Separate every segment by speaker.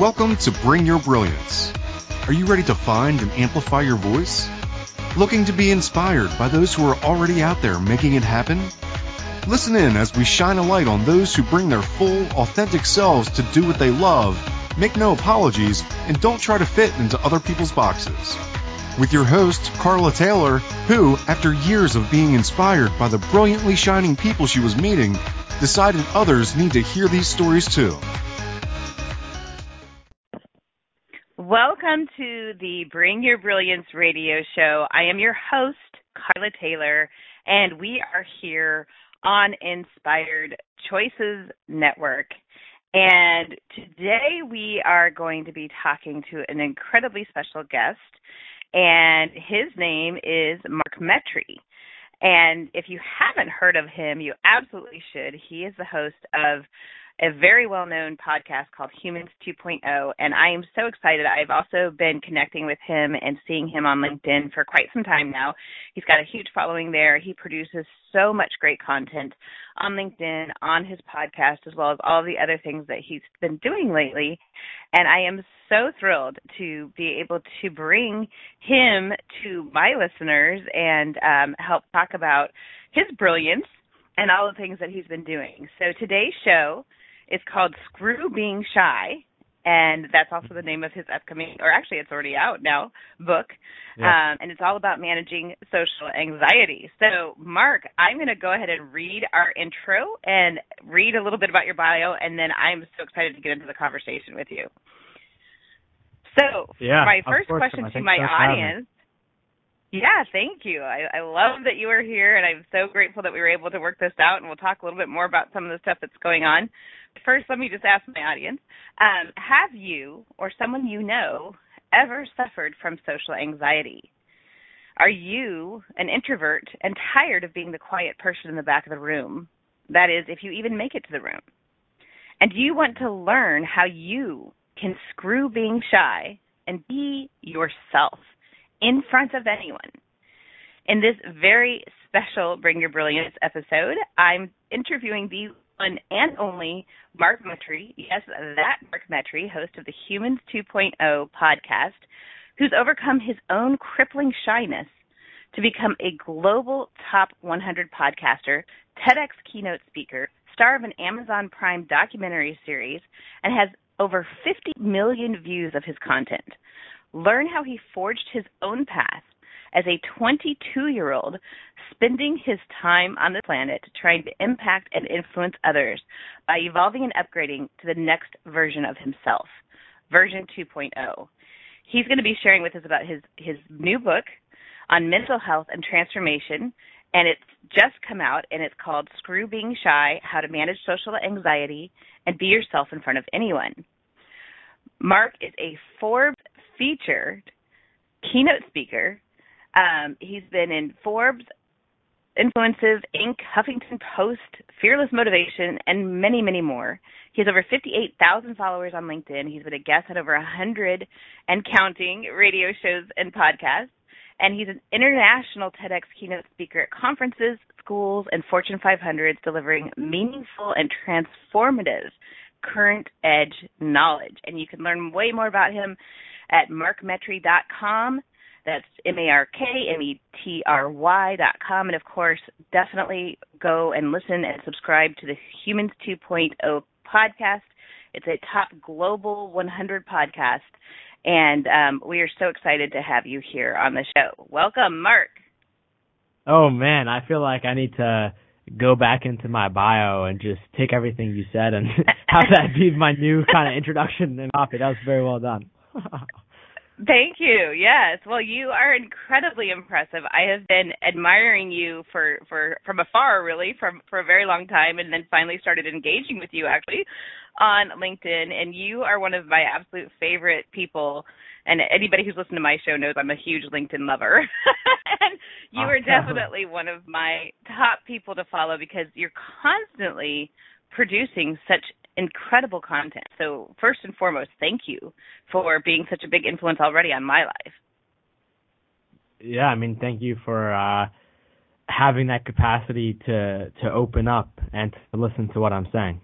Speaker 1: Welcome to Bring Your Brilliance. Are you ready to find and amplify your voice? Looking to be inspired by those who are already out there making it happen? Listen in as we shine a light on those who bring their full, authentic selves to do what they love, make no apologies, and don't try to fit into other people's boxes. With your host, Carla Taylor, who, after years of being inspired by the brilliantly shining people she was meeting, decided others need to hear these stories too.
Speaker 2: Welcome to the Bring Your Brilliance radio show. I am your host, Carla Taylor, and we are here on Inspired Choices Network. And today we are going to be talking to an incredibly special guest, and his name is Mark Metry. And if you haven't heard of him, you absolutely should. He is the host of a very well known podcast called Humans 2.0. And I am so excited. I've also been connecting with him and seeing him on LinkedIn for quite some time now. He's got a huge following there. He produces so much great content on LinkedIn, on his podcast, as well as all the other things that he's been doing lately. And I am so thrilled to be able to bring him to my listeners and um, help talk about his brilliance and all the things that he's been doing. So today's show is called Screw Being Shy, and that's also the name of his upcoming, or actually it's already out now, book. Yeah. Um, and it's all about managing social anxiety. So, Mark, I'm going to go ahead and read our intro and read a little bit about your bio, and then I'm so excited to get into the conversation with you. So,
Speaker 3: yeah,
Speaker 2: my first question to my audience. Yeah, thank you. I, I love that you are here, and I'm so grateful that we were able to work this out. And we'll talk a little bit more about some of the stuff that's going on. First, let me just ask my audience um, Have you or someone you know ever suffered from social anxiety? Are you an introvert and tired of being the quiet person in the back of the room? That is, if you even make it to the room. And do you want to learn how you can screw being shy and be yourself in front of anyone? In this very special Bring Your Brilliance episode, I'm interviewing the one and only Mark Metry. Yes, that Mark Metry, host of the Humans 2.0 podcast, who's overcome his own crippling shyness to become a global top 100 podcaster, TEDx keynote speaker, star of an Amazon Prime documentary series, and has over 50 million views of his content. Learn how he forged his own path as a 22 year old spending his time on the planet trying to impact and influence others by evolving and upgrading to the next version of himself, version 2.0. He's going to be sharing with us about his, his new book on mental health and transformation, and it's just come out, and it's called Screw Being Shy How to Manage Social Anxiety and Be Yourself in Front of Anyone. Mark is a Forbes featured keynote speaker um, he's been in Forbes, Influencive, Inc., Huffington Post, Fearless Motivation, and many, many more. He has over 58,000 followers on LinkedIn. He's been a guest on over 100 and counting radio shows and podcasts. And he's an international TEDx keynote speaker at conferences, schools, and Fortune 500s, delivering meaningful and transformative current edge knowledge. And you can learn way more about him at markmetry.com that's M A R K M E T R Y dot com. And of course, definitely go and listen and subscribe to the Humans 2.0 podcast. It's a top global 100 podcast. And um, we are so excited to have you here on the show. Welcome, Mark.
Speaker 3: Oh, man. I feel like I need to go back into my bio and just take everything you said and have that be my new kind of introduction and copy. That was very well done.
Speaker 2: Thank you. Yes. Well, you are incredibly impressive. I have been admiring you for for from afar, really, from for a very long time, and then finally started engaging with you actually on LinkedIn. And you are one of my absolute favorite people. And anybody who's listened to my show knows I'm a huge LinkedIn lover. and you are definitely one of my top people to follow because you're constantly producing such incredible content. So, first and foremost, thank you for being such a big influence already on my life.
Speaker 3: Yeah, I mean, thank you for uh, having that capacity to to open up and to listen to what I'm saying.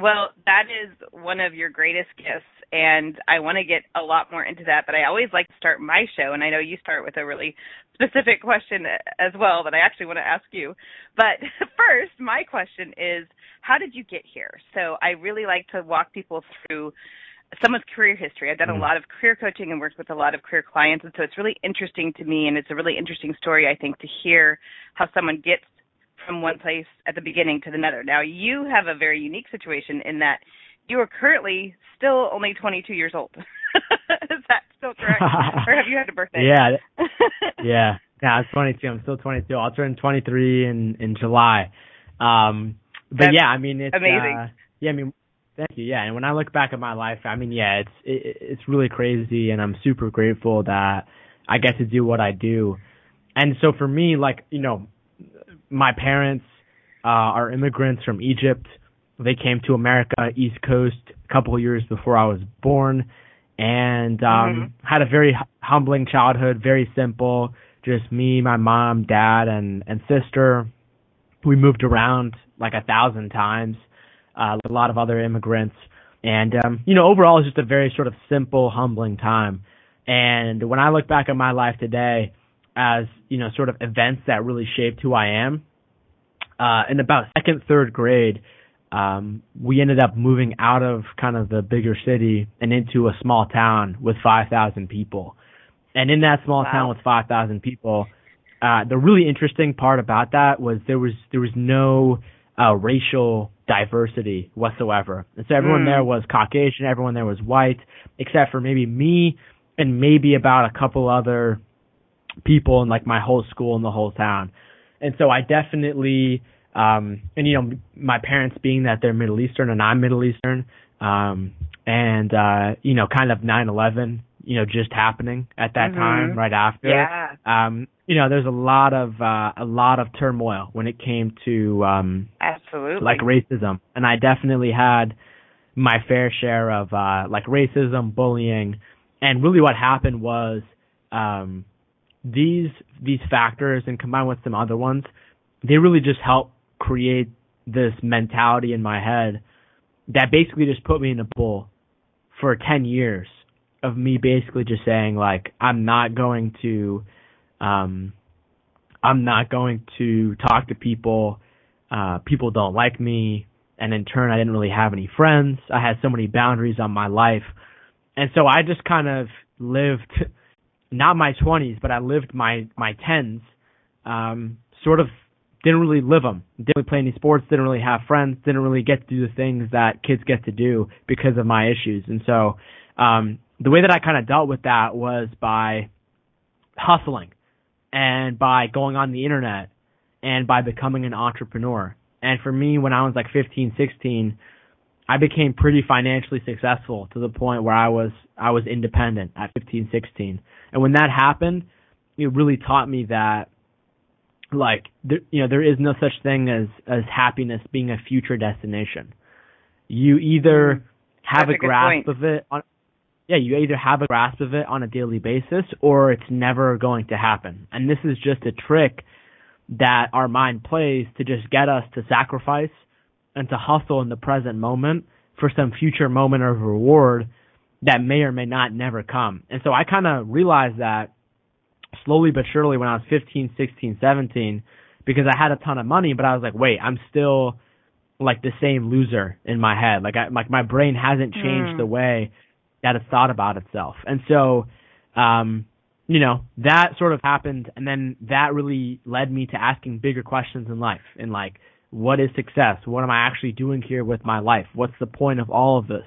Speaker 2: Well, that is one of your greatest gifts, and I want to get a lot more into that. But I always like to start my show, and I know you start with a really specific question as well that I actually want to ask you. But first, my question is, how did you get here? So I really like to walk people through someone's career history. I've done a mm. lot of career coaching and worked with a lot of career clients, and so it's really interesting to me, and it's a really interesting story, I think, to hear how someone gets from one place at the beginning to another. Now, you have a very unique situation in that you are currently still only 22 years old. Is that still correct? or have you had a birthday?
Speaker 3: Yeah. yeah. Yeah, I'm 22. I'm still 22. I'll turn 23 in in July. Um but
Speaker 2: That's
Speaker 3: yeah, I mean it's
Speaker 2: amazing.
Speaker 3: Uh, yeah, I mean thank you. Yeah, and when I look back at my life, I mean yeah, it's it, it's really crazy and I'm super grateful that I get to do what I do. And so for me like, you know, my parents uh, are immigrants from Egypt. They came to America, East Coast, a couple of years before I was born, and um, mm-hmm. had a very humbling childhood, very simple. Just me, my mom, dad, and and sister. We moved around like a thousand times. Uh, a lot of other immigrants, and um, you know, overall, it's just a very sort of simple, humbling time. And when I look back at my life today, as you know sort of events that really shaped who I am. Uh, in about second third grade, um, we ended up moving out of kind of the bigger city and into a small town with 5,000 people. And in that small wow. town with 5,000 people, uh, the really interesting part about that was there was there was no uh, racial diversity whatsoever. And so everyone mm. there was Caucasian, everyone there was white, except for maybe me and maybe about a couple other people in like my whole school and the whole town. And so I definitely um and you know my parents being that they're Middle Eastern and I'm Middle Eastern um and uh you know kind of 9/11 you know just happening at that
Speaker 2: mm-hmm.
Speaker 3: time right after
Speaker 2: yeah.
Speaker 3: um you know there's a lot of uh a lot of turmoil when it came to um
Speaker 2: absolutely
Speaker 3: like racism and I definitely had my fair share of uh like racism bullying and really what happened was um these these factors and combined with some other ones, they really just help create this mentality in my head that basically just put me in a bull for 10 years of me basically just saying like I'm not going to um I'm not going to talk to people uh people don't like me and in turn I didn't really have any friends. I had so many boundaries on my life. And so I just kind of lived not my 20s, but I lived my my 10s. Um, sort of didn't really live them. Didn't really play any sports. Didn't really have friends. Didn't really get to do the things that kids get to do because of my issues. And so, um, the way that I kind of dealt with that was by hustling and by going on the internet and by becoming an entrepreneur. And for me, when I was like 15, 16, I became pretty financially successful to the point where I was I was independent at 15, 16. And when that happened, it really taught me that like there, you know there is no such thing as as happiness being a future destination. You either mm-hmm. have
Speaker 2: That's
Speaker 3: a, a grasp
Speaker 2: point.
Speaker 3: of it on yeah, you either have a grasp of it on a daily basis or it's never going to happen. And this is just a trick that our mind plays to just get us to sacrifice and to hustle in the present moment for some future moment of reward that may or may not never come. And so I kind of realized that slowly but surely when I was 15, 16, 17 because I had a ton of money, but I was like, wait, I'm still like the same loser in my head. Like I, like my brain hasn't changed
Speaker 2: mm.
Speaker 3: the way that it's thought about itself. And so, um, you know, that sort of happened and then that really led me to asking bigger questions in life and like, what is success? What am I actually doing here with my life? What's the point of all of this?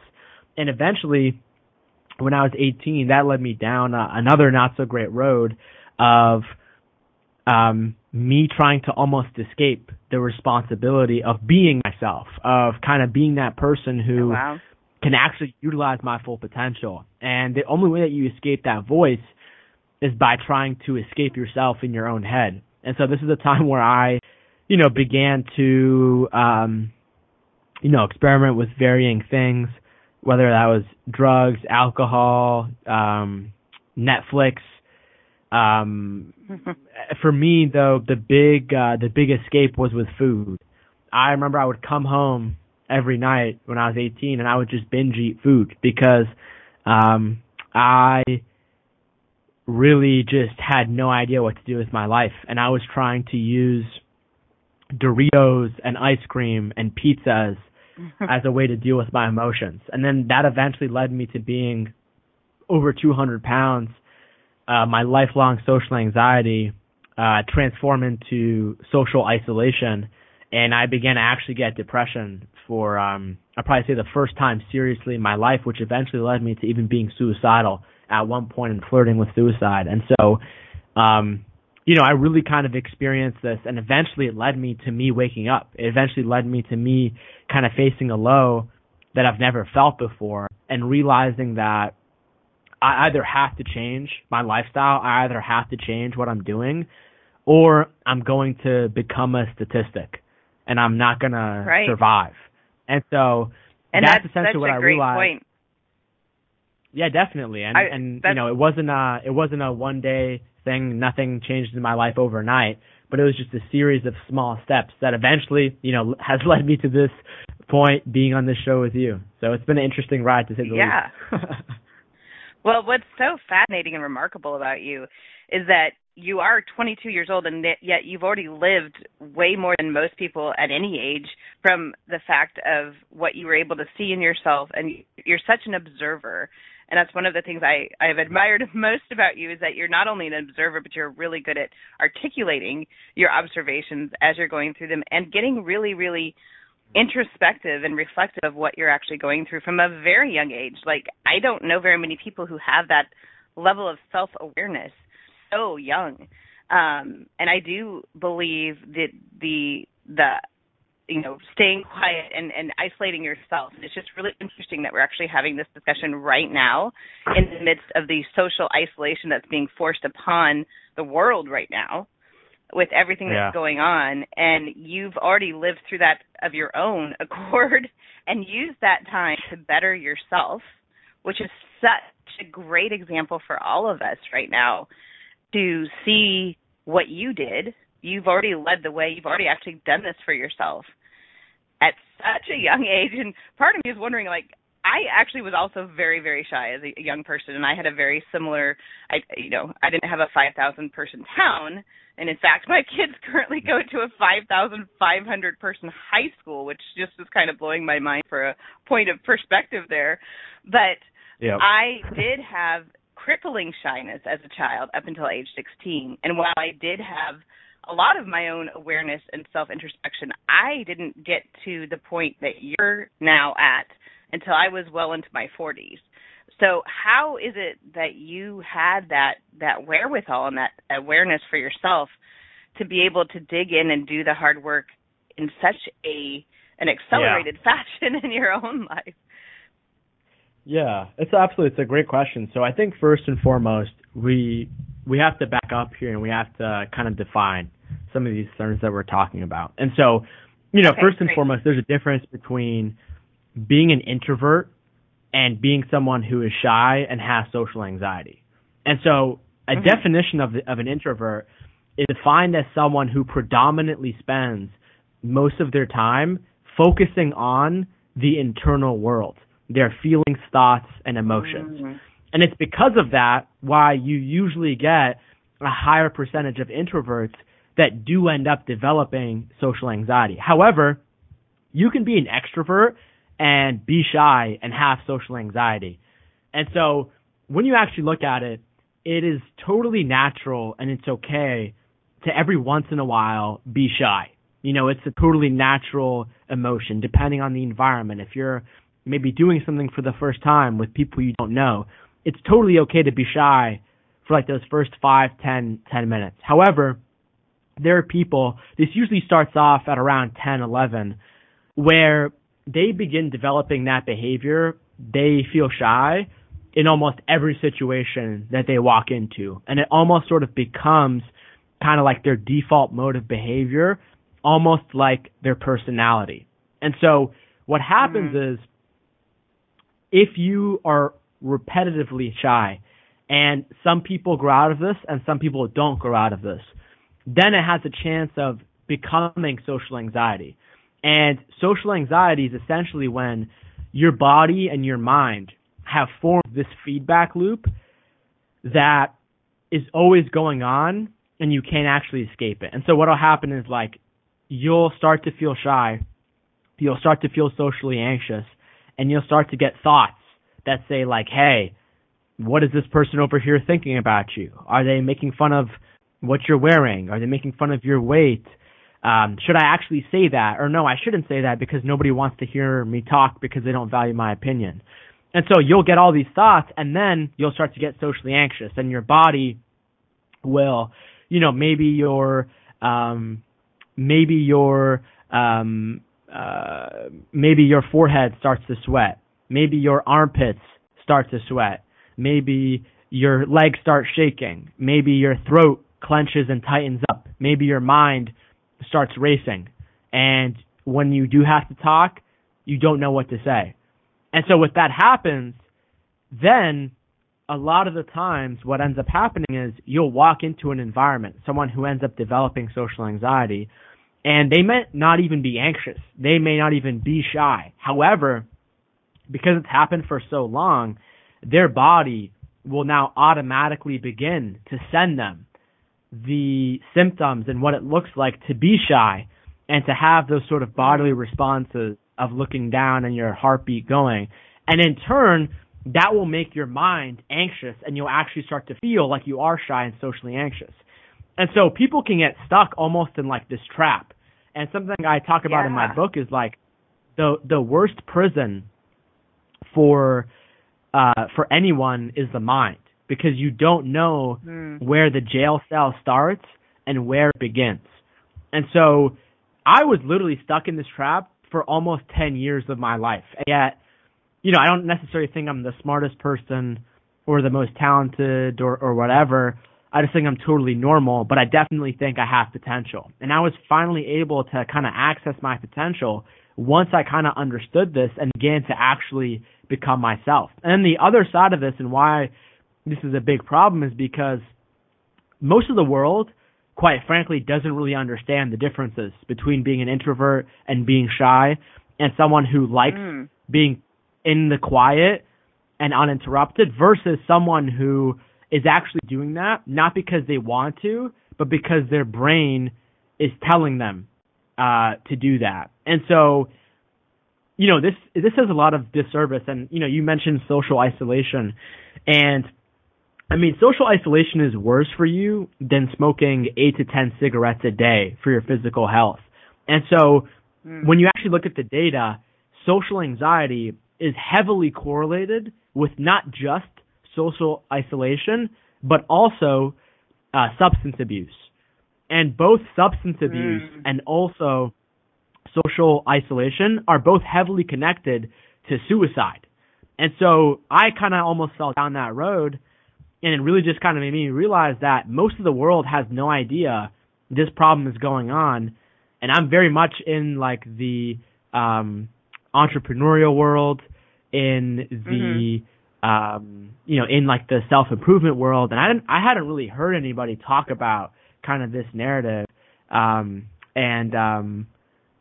Speaker 3: And eventually, when I was 18, that led me down uh, another not so great road of um, me trying to almost escape the responsibility of being myself, of kind of being that person who
Speaker 2: oh, wow.
Speaker 3: can actually utilize my full potential. And the only way that you escape that voice is by trying to escape yourself in your own head. And so this is a time where I you know, began to, um, you know, experiment with varying things, whether that was drugs, alcohol, um, Netflix. Um, for me, though, the big, uh, the big escape was with food. I remember I would come home every night when I was 18, and I would just binge eat food because um, I really just had no idea what to do with my life, and I was trying to use Doritos and ice cream and pizzas as a way to deal with my emotions, and then that eventually led me to being over 200 pounds. Uh, my lifelong social anxiety uh, transformed into social isolation, and I began to actually get depression for um, I'd probably say the first time seriously in my life, which eventually led me to even being suicidal at one point and flirting with suicide. And so, um, you know, I really kind of experienced this, and eventually it led me to me waking up. It eventually led me to me kind of facing a low that I've never felt before, and realizing that I either have to change my lifestyle, I either have to change what I'm doing, or I'm going to become a statistic, and I'm not gonna
Speaker 2: right.
Speaker 3: survive. And so
Speaker 2: and
Speaker 3: that's,
Speaker 2: that's
Speaker 3: essentially what
Speaker 2: I
Speaker 3: realized.
Speaker 2: Point.
Speaker 3: Yeah, definitely. And
Speaker 2: I,
Speaker 3: and you know, it wasn't a it wasn't a one day thing. Nothing changed in my life overnight, but it was just a series of small steps that eventually, you know, has led me to this point being on this show with you. So it's been an interesting ride to say the
Speaker 2: yeah.
Speaker 3: least. Yeah.
Speaker 2: well, what's so fascinating and remarkable about you is that you are 22 years old and yet you've already lived way more than most people at any age from the fact of what you were able to see in yourself and you're such an observer and that's one of the things I I've admired most about you is that you're not only an observer but you're really good at articulating your observations as you're going through them and getting really really introspective and reflective of what you're actually going through from a very young age like I don't know very many people who have that level of self-awareness so young. Um, and I do believe that the the you know staying quiet and, and isolating yourself. It's just really interesting that we're actually having this discussion right now in the midst of the social isolation that's being forced upon the world right now with everything
Speaker 3: yeah.
Speaker 2: that's going on and you've already lived through that of your own accord and used that time to better yourself which is such a great example for all of us right now to see what you did. You've already led the way. You've already actually done this for yourself at such a young age. And part of me is wondering, like, I actually was also very, very shy as a young person, and I had a very similar. I, you know, I didn't have a 5,000 person town, and in fact, my kids currently go to a 5,500 person high school, which just is kind of blowing my mind for a point of perspective there. But
Speaker 3: yep.
Speaker 2: I did have crippling shyness as a child up until age 16. And while I did have a lot of my own awareness and self introspection, I didn't get to the point that you're now at until I was well into my 40s. So how is it that you had that that wherewithal and that awareness for yourself to be able to dig in and do the hard work in such a an accelerated
Speaker 3: yeah.
Speaker 2: fashion in your own life?
Speaker 3: Yeah, it's absolutely it's a great question. So I think first and foremost we we have to back up here and we have to kind of define some of these terms that we're talking about. And so, you know,
Speaker 2: okay,
Speaker 3: first and
Speaker 2: great.
Speaker 3: foremost, there's a difference between being an introvert and being someone who is shy and has social anxiety. And so, a
Speaker 2: mm-hmm.
Speaker 3: definition of the, of an introvert is defined as someone who predominantly spends most of their time focusing on the internal world their feelings, thoughts, and emotions.
Speaker 2: Mm-hmm.
Speaker 3: And it's because of that why you usually get a higher percentage of introverts that do end up developing social anxiety. However, you can be an extrovert and be shy and have social anxiety. And so when you actually look at it, it is totally natural and it's okay to every once in a while be shy. You know, it's a totally natural emotion depending on the environment. If you're maybe doing something for the first time with people you don't know, it's totally okay to be shy for like those first five, ten, ten minutes. However, there are people, this usually starts off at around 10, 11, where they begin developing that behavior. They feel shy in almost every situation that they walk into. And it almost sort of becomes kind of like their default mode of behavior, almost like their personality. And so what happens mm-hmm. is if you are repetitively shy, and some people grow out of this and some people don't grow out of this, then it has a chance of becoming social anxiety. And social anxiety is essentially when your body and your mind have formed this feedback loop that is always going on and you can't actually escape it. And so what'll happen is like you'll start to feel shy, you'll start to feel socially anxious, and you'll start to get thoughts that say like, "Hey, what is this person over here thinking about you? Are they making fun of what you're wearing? Are they making fun of your weight? Um, should I actually say that? Or no, I shouldn't say that because nobody wants to hear me talk because they don't value my opinion. And so you'll get all these thoughts and then you'll start to get socially anxious and your body will, you know, maybe your, um, maybe your, um, uh, maybe your forehead starts to sweat. Maybe your armpits start to sweat. Maybe your legs start shaking. Maybe your throat clenches and tightens up. Maybe your mind starts racing. And when you do have to talk, you don't know what to say. And so if that happens, then a lot of the times what ends up happening is you'll walk into an environment, someone who ends up developing social anxiety, and they may not even be anxious. They may not even be shy. However, because it's happened for so long, their body will now automatically begin to send them the symptoms and what it looks like to be shy and to have those sort of bodily responses of looking down and your heartbeat going. And in turn, that will make your mind anxious and you'll actually start to feel like you are shy and socially anxious. And so people can get stuck almost in like this trap. And something I talk about yeah. in my book is like the the worst prison for uh for anyone is the mind because you don't know mm. where the jail cell starts and where it begins. And so I was literally stuck in this trap for almost 10 years of my life. And yet, you know, I don't necessarily think I'm the smartest person or the most talented or, or whatever. I just think I'm totally normal, but I definitely think I have potential. And I was finally able to kind of access my potential once I kind of understood this and began to actually become myself. And the other side of this and why this is a big problem is because most of the world, quite frankly, doesn't really understand the differences between being an introvert and being shy and someone who likes mm. being in the quiet and uninterrupted versus someone who is actually doing that not because they want to, but because their brain is telling them uh, to do that. And so, you know, this this has a lot of disservice. And you know, you mentioned social isolation, and I mean, social isolation is worse for you than smoking eight to ten cigarettes a day for your physical health. And so, mm. when you actually look at the data, social anxiety is heavily correlated with not just social isolation, but also uh, substance abuse. And both substance abuse mm. and also social isolation are both heavily connected to suicide. And so I kind of almost fell down that road and it really just kind of made me realize that most of the world has no idea this problem is going on. And I'm very much in like the um, entrepreneurial world, in the mm-hmm. um, you know, in like the self improvement world, and I didn't, I hadn't really heard anybody talk about kind of this narrative, um, and um,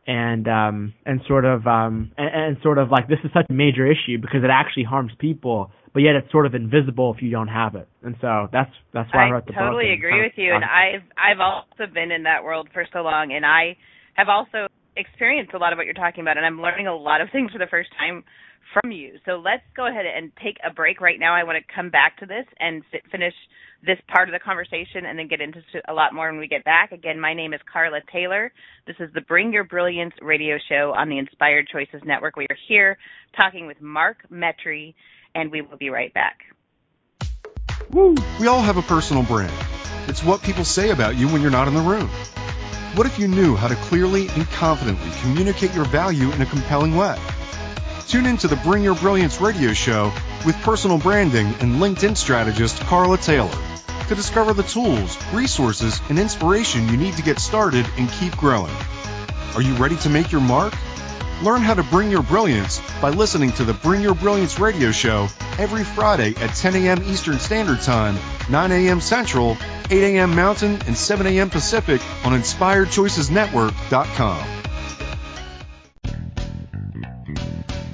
Speaker 3: and um, and sort of um, and, and sort of like this is such a major issue because it actually harms people but yet it's sort of invisible if you don't have it. And so that's that's why I, I wrote the
Speaker 2: book. I totally agree with you. And I've I've also been in that world for so long, and I have also experienced a lot of what you're talking about, and I'm learning a lot of things for the first time from you. So let's go ahead and take a break right now. I want to come back to this and finish this part of the conversation and then get into a lot more when we get back. Again, my name is Carla Taylor. This is the Bring Your Brilliance radio show on the Inspired Choices Network. We are here talking with Mark Metry and we will be right back.
Speaker 1: We all have a personal brand. It's what people say about you when you're not in the room. What if you knew how to clearly and confidently communicate your value in a compelling way? Tune in to the Bring Your Brilliance radio show with personal branding and LinkedIn strategist Carla Taylor to discover the tools, resources, and inspiration you need to get started and keep growing. Are you ready to make your mark? Learn how to bring your brilliance by listening to the Bring Your Brilliance radio show every Friday at 10 a.m. Eastern Standard Time, 9 a.m. Central, 8 a.m. Mountain, and 7 a.m. Pacific on InspiredChoicesNetwork.com.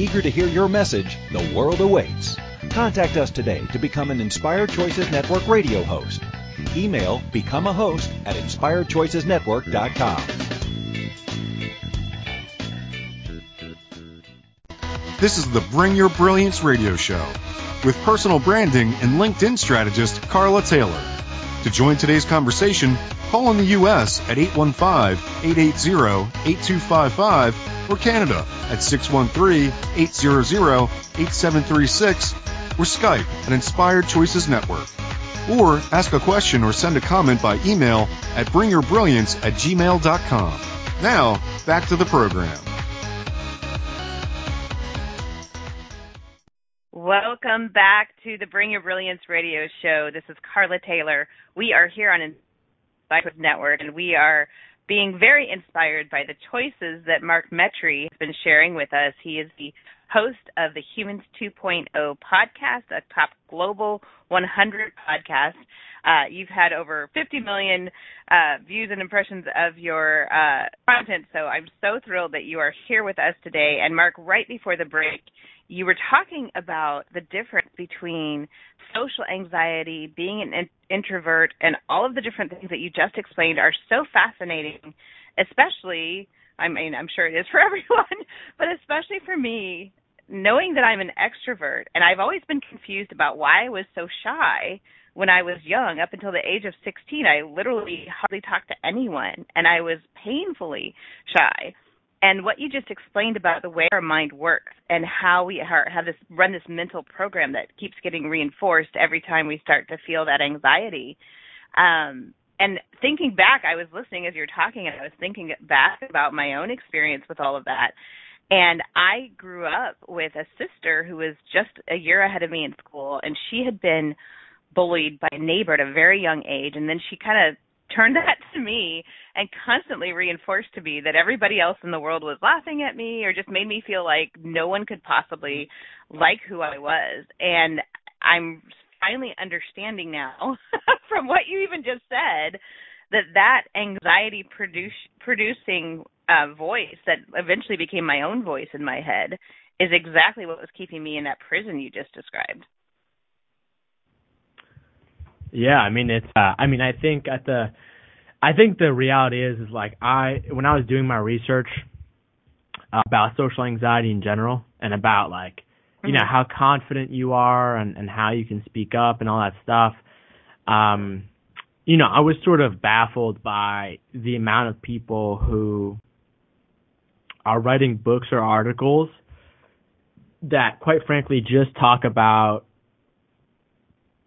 Speaker 4: Eager to hear your message, the world awaits. Contact us today to become an Inspired Choices Network radio host. Email become a host at inspiredchoicesnetwork.com.
Speaker 1: This is the Bring Your Brilliance radio show with personal branding and LinkedIn strategist Carla Taylor. To join today's conversation, call in the U.S. at 815-880-8255 or Canada at 613-800-8736 or Skype at Inspired Choices Network. Or ask a question or send a comment by email at bringyourbrilliance at gmail.com. Now, back to the program.
Speaker 2: Welcome back to the Bring Your Brilliance radio show. This is Carla Taylor. We are here on Inspired Network, and we are being very inspired by the choices that Mark Metry has been sharing with us. He is the host of the Humans 2.0 podcast, a top global 100 podcast. Uh, you've had over 50 million uh, views and impressions of your uh, content, so I'm so thrilled that you are here with us today. And Mark, right before the break, you were talking about the difference between social anxiety, being an in- introvert, and all of the different things that you just explained are so fascinating, especially, I mean, I'm sure it is for everyone, but especially for me, knowing that I'm an extrovert. And I've always been confused about why I was so shy when I was young. Up until the age of 16, I literally hardly talked to anyone, and I was painfully shy and what you just explained about the way our mind works and how we have this run this mental program that keeps getting reinforced every time we start to feel that anxiety um, and thinking back i was listening as you're talking and i was thinking back about my own experience with all of that. And i grew up with a sister who was just a year ahead of me in school and she had been bullied by a neighbor at a very young age and then she kind of turned that to me and constantly reinforced to me that everybody else in the world was laughing at me or just made me feel like no one could possibly like who I was. And I'm finally understanding now from what you even just said that that anxiety produce, producing uh, voice that eventually became my own voice in my head is exactly what was keeping me in that prison you just described.
Speaker 3: Yeah, I mean it's. Uh, I mean I think at the, I think the reality is is like I when I was doing my research about social anxiety in general and about like you know mm-hmm. how confident you are and and how you can speak up and all that stuff. Um, you know I was sort of baffled by the amount of people who are writing books or articles that quite frankly just talk about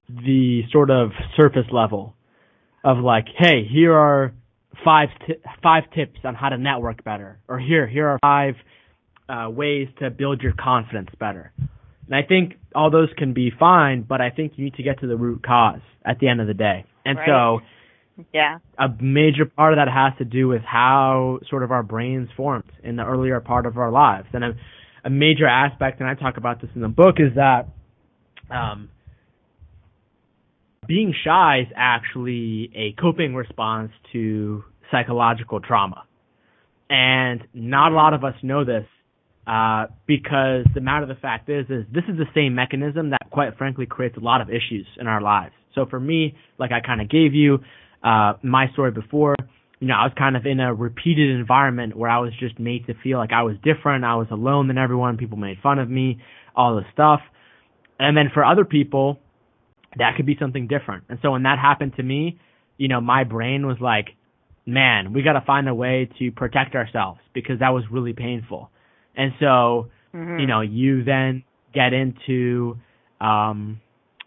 Speaker 3: the sort of surface level of like, hey, here are five t- five tips on how to network better, or here here are five uh, ways to build your confidence better. And I think all those can be fine, but I think you need to get to the root cause at the end of the day. And
Speaker 2: right.
Speaker 3: so,
Speaker 2: yeah,
Speaker 3: a major part of that has to do with how sort of our brains formed in the earlier part of our lives. And a, a major aspect, and I talk about this in the book, is that um, being shy is actually a coping response to psychological trauma. And not a lot of us know this uh, because the matter of the fact is, is this is the same mechanism that, quite frankly, creates a lot of issues in our lives. So for me, like I kind of gave you uh, my story before, you know, I was kind of in a repeated environment where I was just made to feel like I was different, I was alone than everyone, people made fun of me, all this stuff. And then for other people, that could be something different. And so when that happened to me, you know, my brain was like, man, we got to find a way to protect ourselves because that was really painful. And so, mm-hmm. you know, you then get into, um,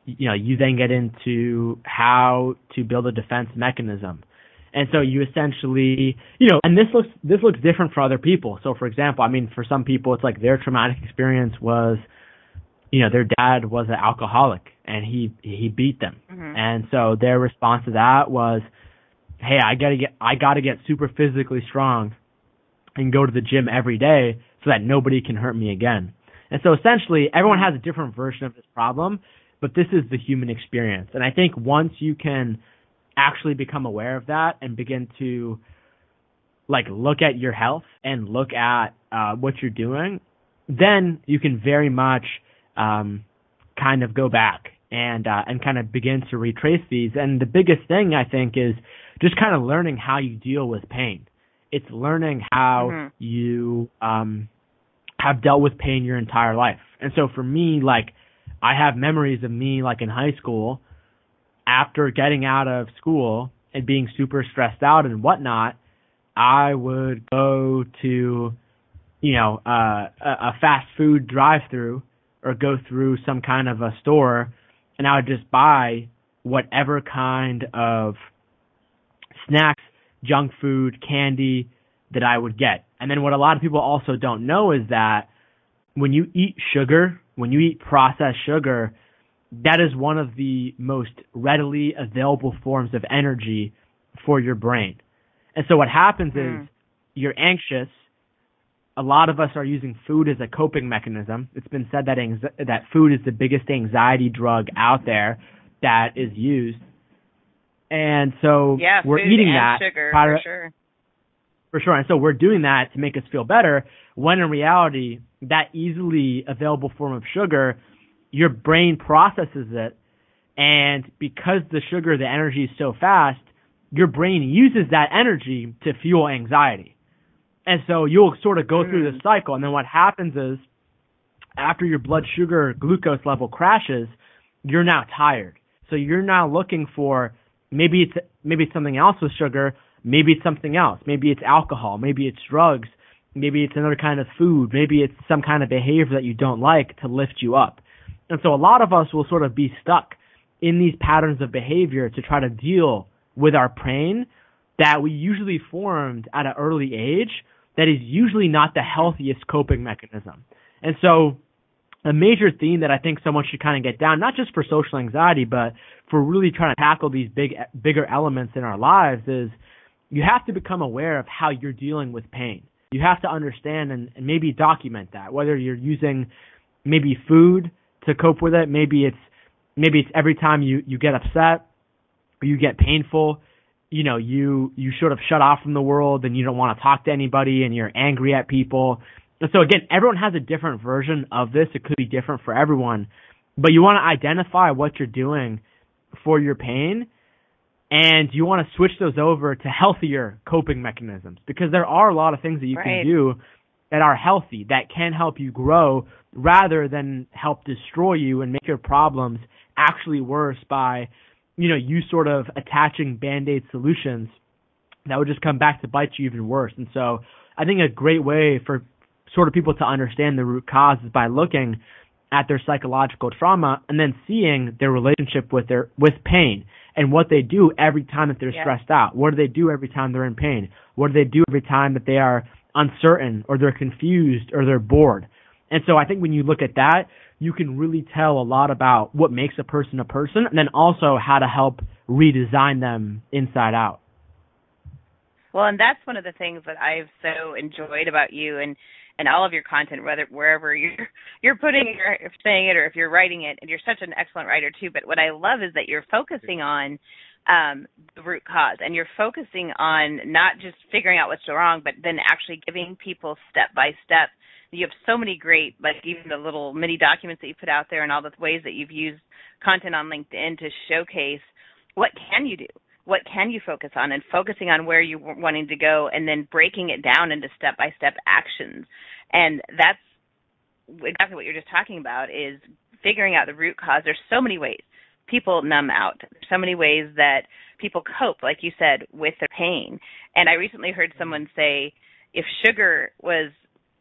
Speaker 3: you know, you then get into how to build a defense mechanism. And so you essentially, you know, and this looks this looks different for other people. So for example, I mean, for some people, it's like their traumatic experience was, you know, their dad was an alcoholic and he he beat them, mm-hmm. and so their response to that was, hey, I gotta get I gotta get super physically strong, and go to the gym every day so that nobody can hurt me again. And so essentially, everyone has a different version of this problem, but this is the human experience. And I think once you can actually become aware of that and begin to like look at your health and look at uh, what you're doing, then you can very much um, kind of go back and uh, and kind of begin to retrace these. And the biggest thing I think is just kind of learning how you deal with pain. It's learning how mm-hmm. you um, have dealt with pain your entire life. And so for me, like I have memories of me like in high school after getting out of school and being super stressed out and whatnot, I would go to, you know, uh, a fast food drive through or go through some kind of a store and I would just buy whatever kind of snacks, junk food, candy that I would get. And then what a lot of people also don't know is that when you eat sugar, when you eat processed sugar, that is one of the most readily available forms of energy for your brain. And so what happens mm. is you're anxious. A lot of us are using food as a coping mechanism. It's been said that that food is the biggest anxiety drug out there that is used. And so
Speaker 2: yeah,
Speaker 3: we're eating that
Speaker 2: sugar, for sure.
Speaker 3: For sure. And so we're doing that to make us feel better when in reality that easily available form of sugar your brain processes it and because the sugar the energy is so fast your brain uses that energy to fuel anxiety and so you'll sort of go mm. through this cycle. And then what happens is after your blood sugar glucose level crashes you're now tired. So you're now looking for maybe it's maybe it's something else with sugar maybe it's something else. Maybe it's alcohol maybe it's drugs maybe it's another kind of food maybe it's some kind of behavior that you don't like to lift you up. And so a lot of us will sort of be stuck in these patterns of behavior to try to deal with our pain that we usually formed at an early age that is usually not the healthiest coping mechanism. And so a major theme that I think someone should kind of get down, not just for social anxiety, but for really trying to tackle these big, bigger elements in our lives is you have to become aware of how you're dealing with pain. You have to understand and, and maybe document that, whether you're using maybe food to cope with it. Maybe it's maybe it's every time you you get upset or you get painful, you know, you you sort of shut off from the world and you don't want to talk to anybody and you're angry at people. And so again, everyone has a different version of this. It could be different for everyone, but you want to identify what you're doing for your pain and you want to switch those over to healthier coping mechanisms because there are a lot of things that you
Speaker 2: right.
Speaker 3: can do that are healthy that can help you grow rather than help destroy you and make your problems actually worse by, you know, you sort of attaching band-aid solutions that would just come back to bite you even worse. And so I think a great way for sort of people to understand the root cause is by looking at their psychological trauma and then seeing their relationship with their with pain and what they do every time that they're
Speaker 2: yeah.
Speaker 3: stressed out. What do they do every time they're in pain? What do they do every time that they are uncertain or they're confused or they're bored? And so I think when you look at that, you can really tell a lot about what makes a person a person and then also how to help redesign them inside out.
Speaker 2: Well, and that's one of the things that I've so enjoyed about you and and all of your content, whether wherever you're you're putting it or saying it or if you're writing it, and you're such an excellent writer too. But what I love is that you're focusing on um, the root cause, and you're focusing on not just figuring out what's wrong, but then actually giving people step by step you have so many great like even the little mini documents that you put out there and all the ways that you've used content on LinkedIn to showcase what can you do what can you focus on and focusing on where you're wanting to go and then breaking it down into step by step actions. And that's exactly what you're just talking about is figuring out the root cause. There's so many ways people numb out. There's so many ways that people cope like you said with their pain. And i recently heard someone say if sugar was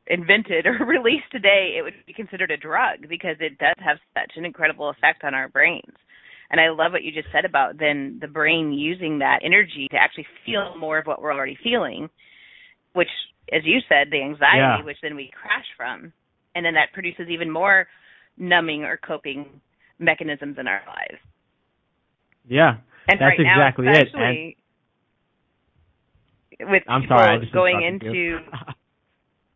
Speaker 2: invented or released today, it would be considered a drug because it does have such an incredible effect on our brains. And I love what you just said about then the brain using that energy to actually feel more of what we're already feeling, which, as you said, the anxiety, yeah. which then we crash from. And then that produces even more numbing or coping mechanisms in our lives.
Speaker 3: Yeah.
Speaker 2: And
Speaker 3: that's
Speaker 2: right
Speaker 3: exactly
Speaker 2: now,
Speaker 3: it. And
Speaker 2: with
Speaker 3: I'm sorry,
Speaker 2: going into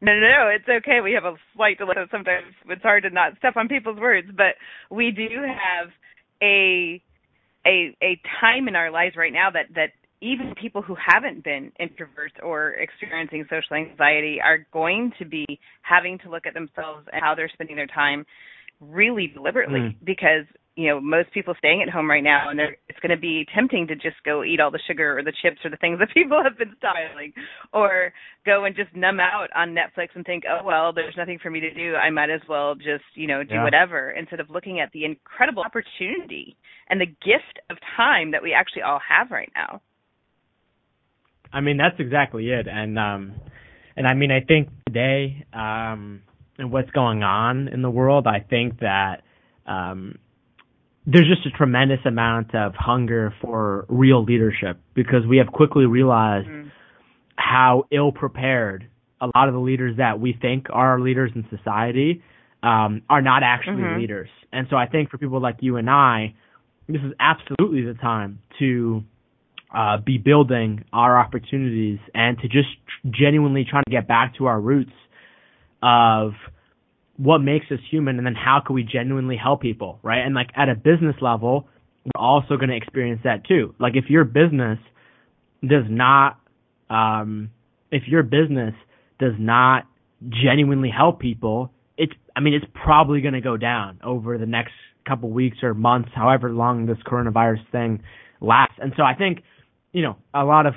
Speaker 2: No, no, no, it's okay. We have a slight delay. Sometimes it's hard to not step on people's words, but we do have a a a time in our lives right now that that even people who haven't been introverts or experiencing social anxiety are going to be having to look at themselves and how they're spending their time really deliberately
Speaker 3: mm.
Speaker 2: because you know most people staying at home right now and it's going to be tempting to just go eat all the sugar or the chips or the things that people have been styling. Or go and just numb out on Netflix and think oh well there's nothing for me to do. I might as well just you know do
Speaker 3: yeah.
Speaker 2: whatever instead of looking at the incredible opportunity and the gift of time that we actually all have right now.
Speaker 3: I mean that's exactly it. And um and I mean I think today um and what's going on in the world I think that um there's just a tremendous amount of hunger for real leadership because we have quickly realized
Speaker 2: mm-hmm.
Speaker 3: how ill prepared a lot of the leaders that we think are leaders in society um, are not actually
Speaker 2: mm-hmm.
Speaker 3: leaders. And so I think for people like you and I, this is absolutely the time to uh, be building our opportunities and to just genuinely trying to get back to our roots of what makes us human and then how can we genuinely help people, right? And like at a business level, we're also going to experience that too. Like if your business does not, um, if your business does not genuinely help people, it's, I mean, it's probably going to go down over the next couple weeks or months, however long this coronavirus thing lasts. And so I think, you know, a lot of,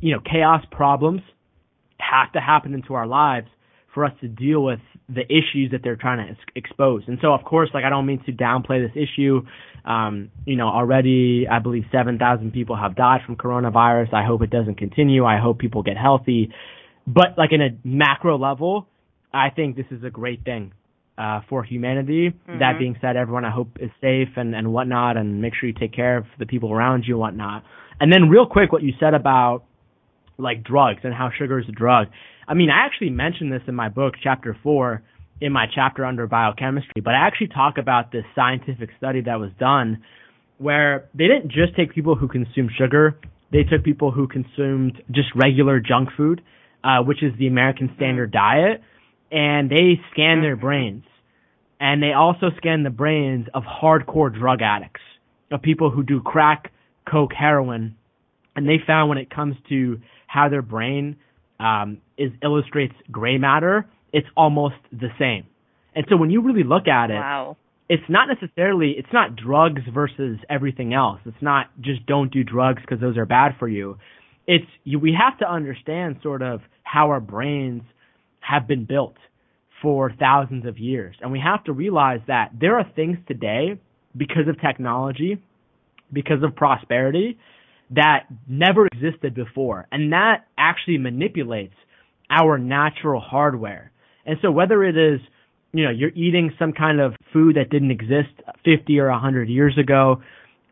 Speaker 3: you know, chaos problems have to happen into our lives for us to deal with the issues that they're trying to ex- expose. And so, of course, like I don't mean to downplay this issue. Um, you know, already I believe 7,000 people have died from coronavirus. I hope it doesn't continue. I hope people get healthy. But like in a macro level, I think this is a great thing uh, for humanity.
Speaker 2: Mm-hmm.
Speaker 3: That being said, everyone I hope is safe and, and whatnot, and make sure you take care of the people around you and whatnot. And then, real quick, what you said about like drugs and how sugar is a drug. I mean, I actually mentioned this in my book, chapter four, in my chapter under biochemistry, but I actually talk about this scientific study that was done where they didn't just take people who consume sugar, they took people who consumed just regular junk food, uh, which is the American standard diet, and they scanned their brains. And they also scanned the brains of hardcore drug addicts, of people who do crack, coke, heroin, and they found when it comes to how their brain um, is illustrates gray matter, it's almost the same. And so when you really look at it,
Speaker 2: wow.
Speaker 3: it's not necessarily it's not drugs versus everything else. It's not just don't do drugs because those are bad for you. It's you, we have to understand sort of how our brains have been built for thousands of years, and we have to realize that there are things today because of technology, because of prosperity, that never existed before. And that actually manipulates our natural hardware. And so whether it is, you know, you're eating some kind of food that didn't exist 50 or 100 years ago,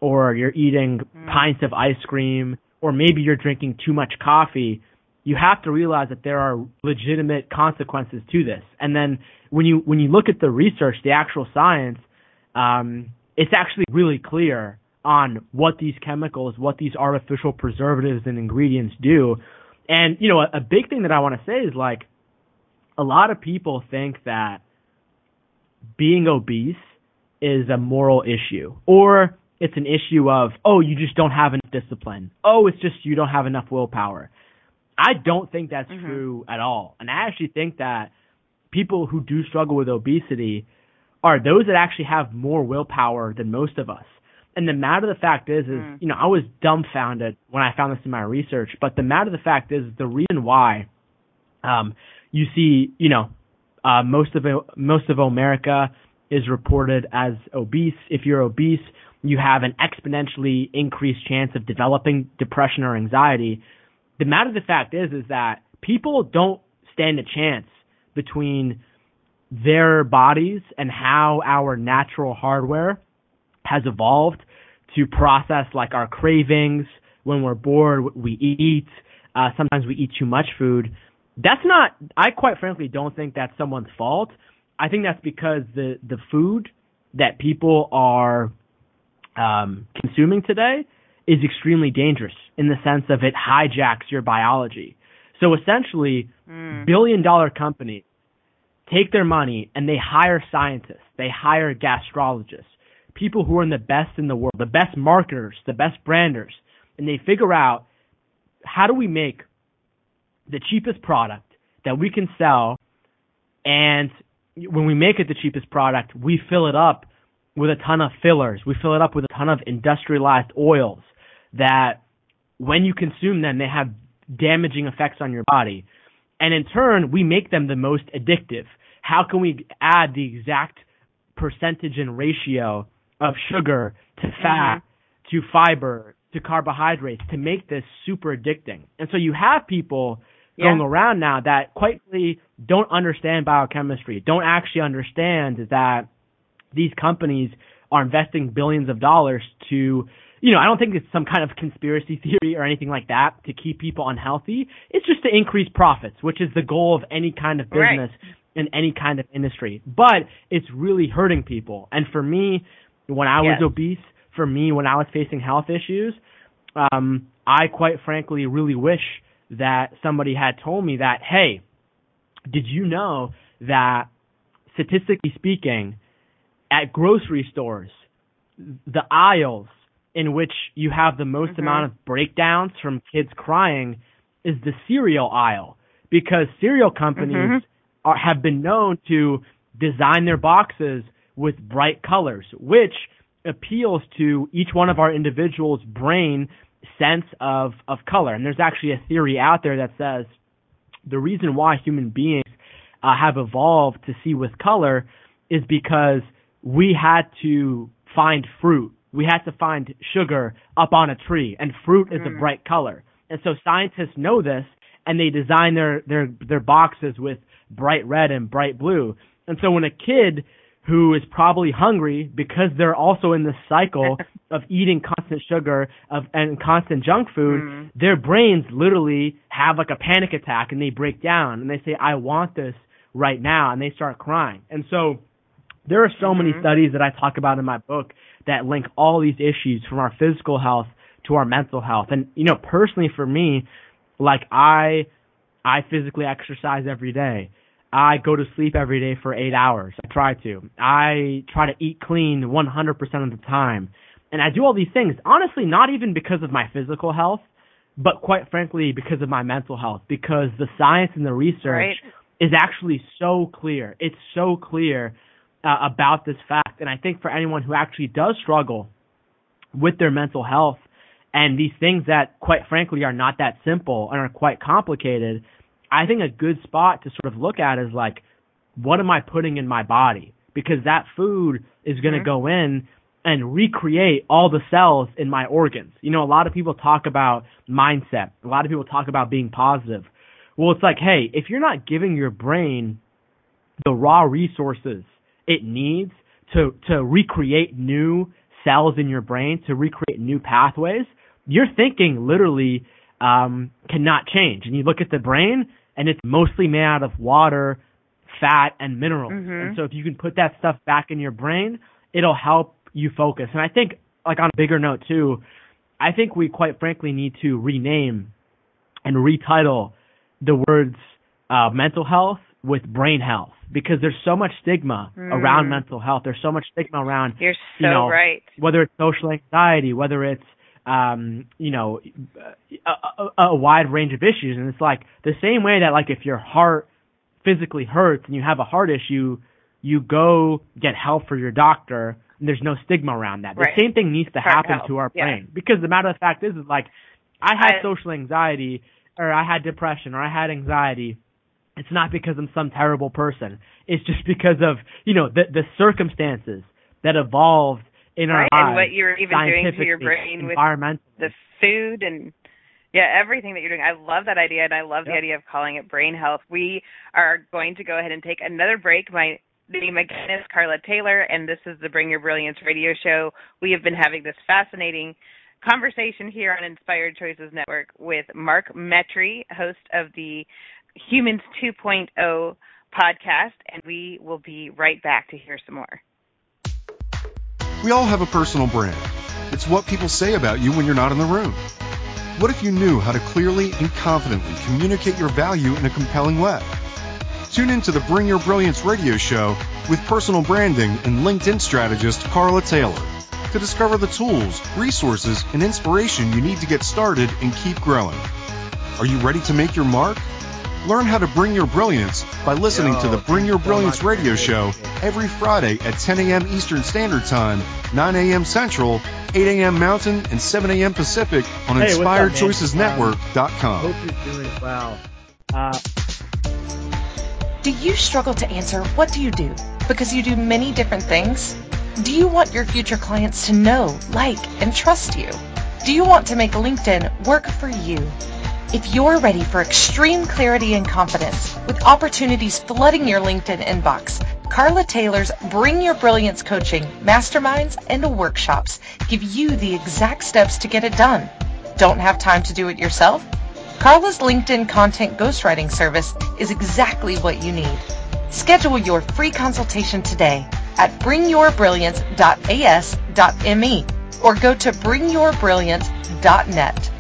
Speaker 3: or you're eating
Speaker 2: mm.
Speaker 3: pints of ice cream, or maybe you're drinking too much coffee, you have to realize that there are legitimate consequences to this. And then when you when you look at the research, the actual science, um, it's actually really clear on what these chemicals, what these artificial preservatives and ingredients do. And, you know, a, a big thing that I want to say is like, a lot of people think that being obese is a moral issue or it's an issue of, oh, you just don't have enough discipline. Oh, it's just you don't have enough willpower. I don't think that's
Speaker 2: mm-hmm.
Speaker 3: true at all. And I actually think that people who do struggle with obesity are those that actually have more willpower than most of us. And the matter of the fact is, is
Speaker 2: mm.
Speaker 3: you know, I was dumbfounded when I found this in my research. But the matter of the fact is, the reason why, um, you see, you know, uh, most of most of America is reported as obese. If you're obese, you have an exponentially increased chance of developing depression or anxiety. The matter of the fact is, is that people don't stand a chance between their bodies and how our natural hardware has evolved to process like our cravings. When we're bored, we eat. Uh, sometimes we eat too much food. That's not. I quite frankly don't think that's someone's fault. I think that's because the the food that people are um, consuming today is extremely dangerous in the sense of it hijacks your biology. So essentially, mm. billion dollar companies take their money and they hire scientists, they hire gastrologists, people who are in the best in the world, the best marketers, the best branders, and they figure out how do we make the cheapest product that we can sell and when we make it the cheapest product, we fill it up with a ton of fillers. We fill it up with a ton of industrialized oils that when you consume them, they have damaging effects on your body. And in turn, we make them the most addictive. How can we add the exact percentage and ratio of sugar to fat mm-hmm. to fiber to carbohydrates to make this super addicting? And so you have people yeah. going around now that quite frankly don't understand biochemistry, don't actually understand that these companies are investing billions of dollars to you know, I don't think it's some kind of conspiracy theory or anything like that to keep people unhealthy. It's just to increase profits, which is the goal of any kind of business right. in any kind of industry. But it's really hurting people. And for me, when I was yes. obese, for me, when I was facing health issues, um, I quite frankly really wish that somebody had told me that, hey, did you know that statistically speaking, at grocery stores, the aisles in which you have the most mm-hmm. amount of breakdowns from kids crying is the cereal aisle because cereal companies mm-hmm. are, have been known to design their boxes with bright colors, which appeals to each one of our individuals' brain sense of, of color. And there's actually a theory out there that says the reason why human beings uh, have evolved to see with color is because we had to find fruit we had to find sugar up on a tree, and fruit is mm. a bright color. And so scientists know this, and they design their their their boxes with bright red and bright blue. And so when a kid who is probably hungry because they're also in this cycle of eating constant sugar of and constant junk food, mm. their brains literally have like a panic attack and they break down and they say, I want this right now and they start crying. And so there are so mm-hmm. many studies that I talk about in my book that link all these issues from our physical health to our mental health. And you know, personally for me, like I I physically exercise every day. I go to sleep every day for 8 hours. I try to. I try to eat clean 100% of the time. And I do all these things honestly not even because of my physical health, but quite frankly because of my mental health because the science and the research right. is actually so clear. It's so clear uh, about this fact. And I think for anyone who actually does struggle with their mental health and these things that, quite frankly, are not that simple and are quite complicated, I think a good spot to sort of look at is like, what am I putting in my body? Because that food is going to mm-hmm. go in and recreate all the cells in my organs. You know, a lot of people talk about mindset. A lot of people talk about being positive. Well, it's like, hey, if you're not giving your brain the raw resources it needs to to recreate new cells in your brain, to recreate new pathways, you're thinking literally um, cannot change. And you look at the brain, and it's mostly made out of water, fat, and minerals. Mm-hmm. And so if you can put that stuff back in your brain, it'll help you focus. And I think, like on a bigger note too, I think we quite frankly need to rename and retitle the words uh, mental health with brain health because there's so much stigma mm. around mental health. There's so much stigma around
Speaker 2: You're so
Speaker 3: you know,
Speaker 2: right.
Speaker 3: Whether it's social anxiety, whether it's um, you know, a, a, a wide range of issues, and it's like the same way that like if your heart physically hurts and you have a heart issue, you go get help for your doctor. And there's no stigma around that.
Speaker 2: Right.
Speaker 3: The same thing needs to
Speaker 2: heart
Speaker 3: happen to our
Speaker 2: yeah.
Speaker 3: brain because the matter of fact is, is like I had
Speaker 2: I,
Speaker 3: social anxiety or I had depression or I had anxiety it's not because I'm some terrible person. It's just because of, you know, the the circumstances that evolved in
Speaker 2: right,
Speaker 3: our
Speaker 2: and what you're even doing to your brain with the food and yeah, everything that you're doing. I love that idea and I love yep. the idea of calling it brain health. We are going to go ahead and take another break. My name again is Carla Taylor, and this is the Bring Your Brilliance radio show. We have been having this fascinating conversation here on Inspired Choices Network with Mark Metry, host of the Humans 2.0 podcast, and we will be right back to hear some more.
Speaker 1: We all have a personal brand. It's what people say about you when you're not in the room. What if you knew how to clearly and confidently communicate your value in a compelling way? Tune in to the Bring Your Brilliance radio show with personal branding and LinkedIn strategist Carla Taylor to discover the tools, resources, and inspiration you need to get started and keep growing. Are you ready to make your mark? Learn how to bring your brilliance by listening Yo, to the Bring Your Brilliance so radio show every Friday at 10 a.m. Eastern Standard Time, 9 a.m. Central, 8 a.m. Mountain, and 7 a.m. Pacific on hey, InspiredChoicesNetwork.com.
Speaker 3: Um, hope you're doing well. Uh,
Speaker 5: do you struggle to answer what do you do? Because you do many different things? Do you want your future clients to know, like, and trust you? Do you want to make LinkedIn work for you? If you're ready for extreme clarity and confidence, with opportunities flooding your LinkedIn inbox, Carla Taylor's Bring Your Brilliance coaching, masterminds, and workshops give you the exact steps to get it done. Don't have time to do it yourself? Carla's LinkedIn content ghostwriting service is exactly what you need. Schedule your free consultation today at bringyourbrilliance.as.me or go to bringyourbrilliance.net.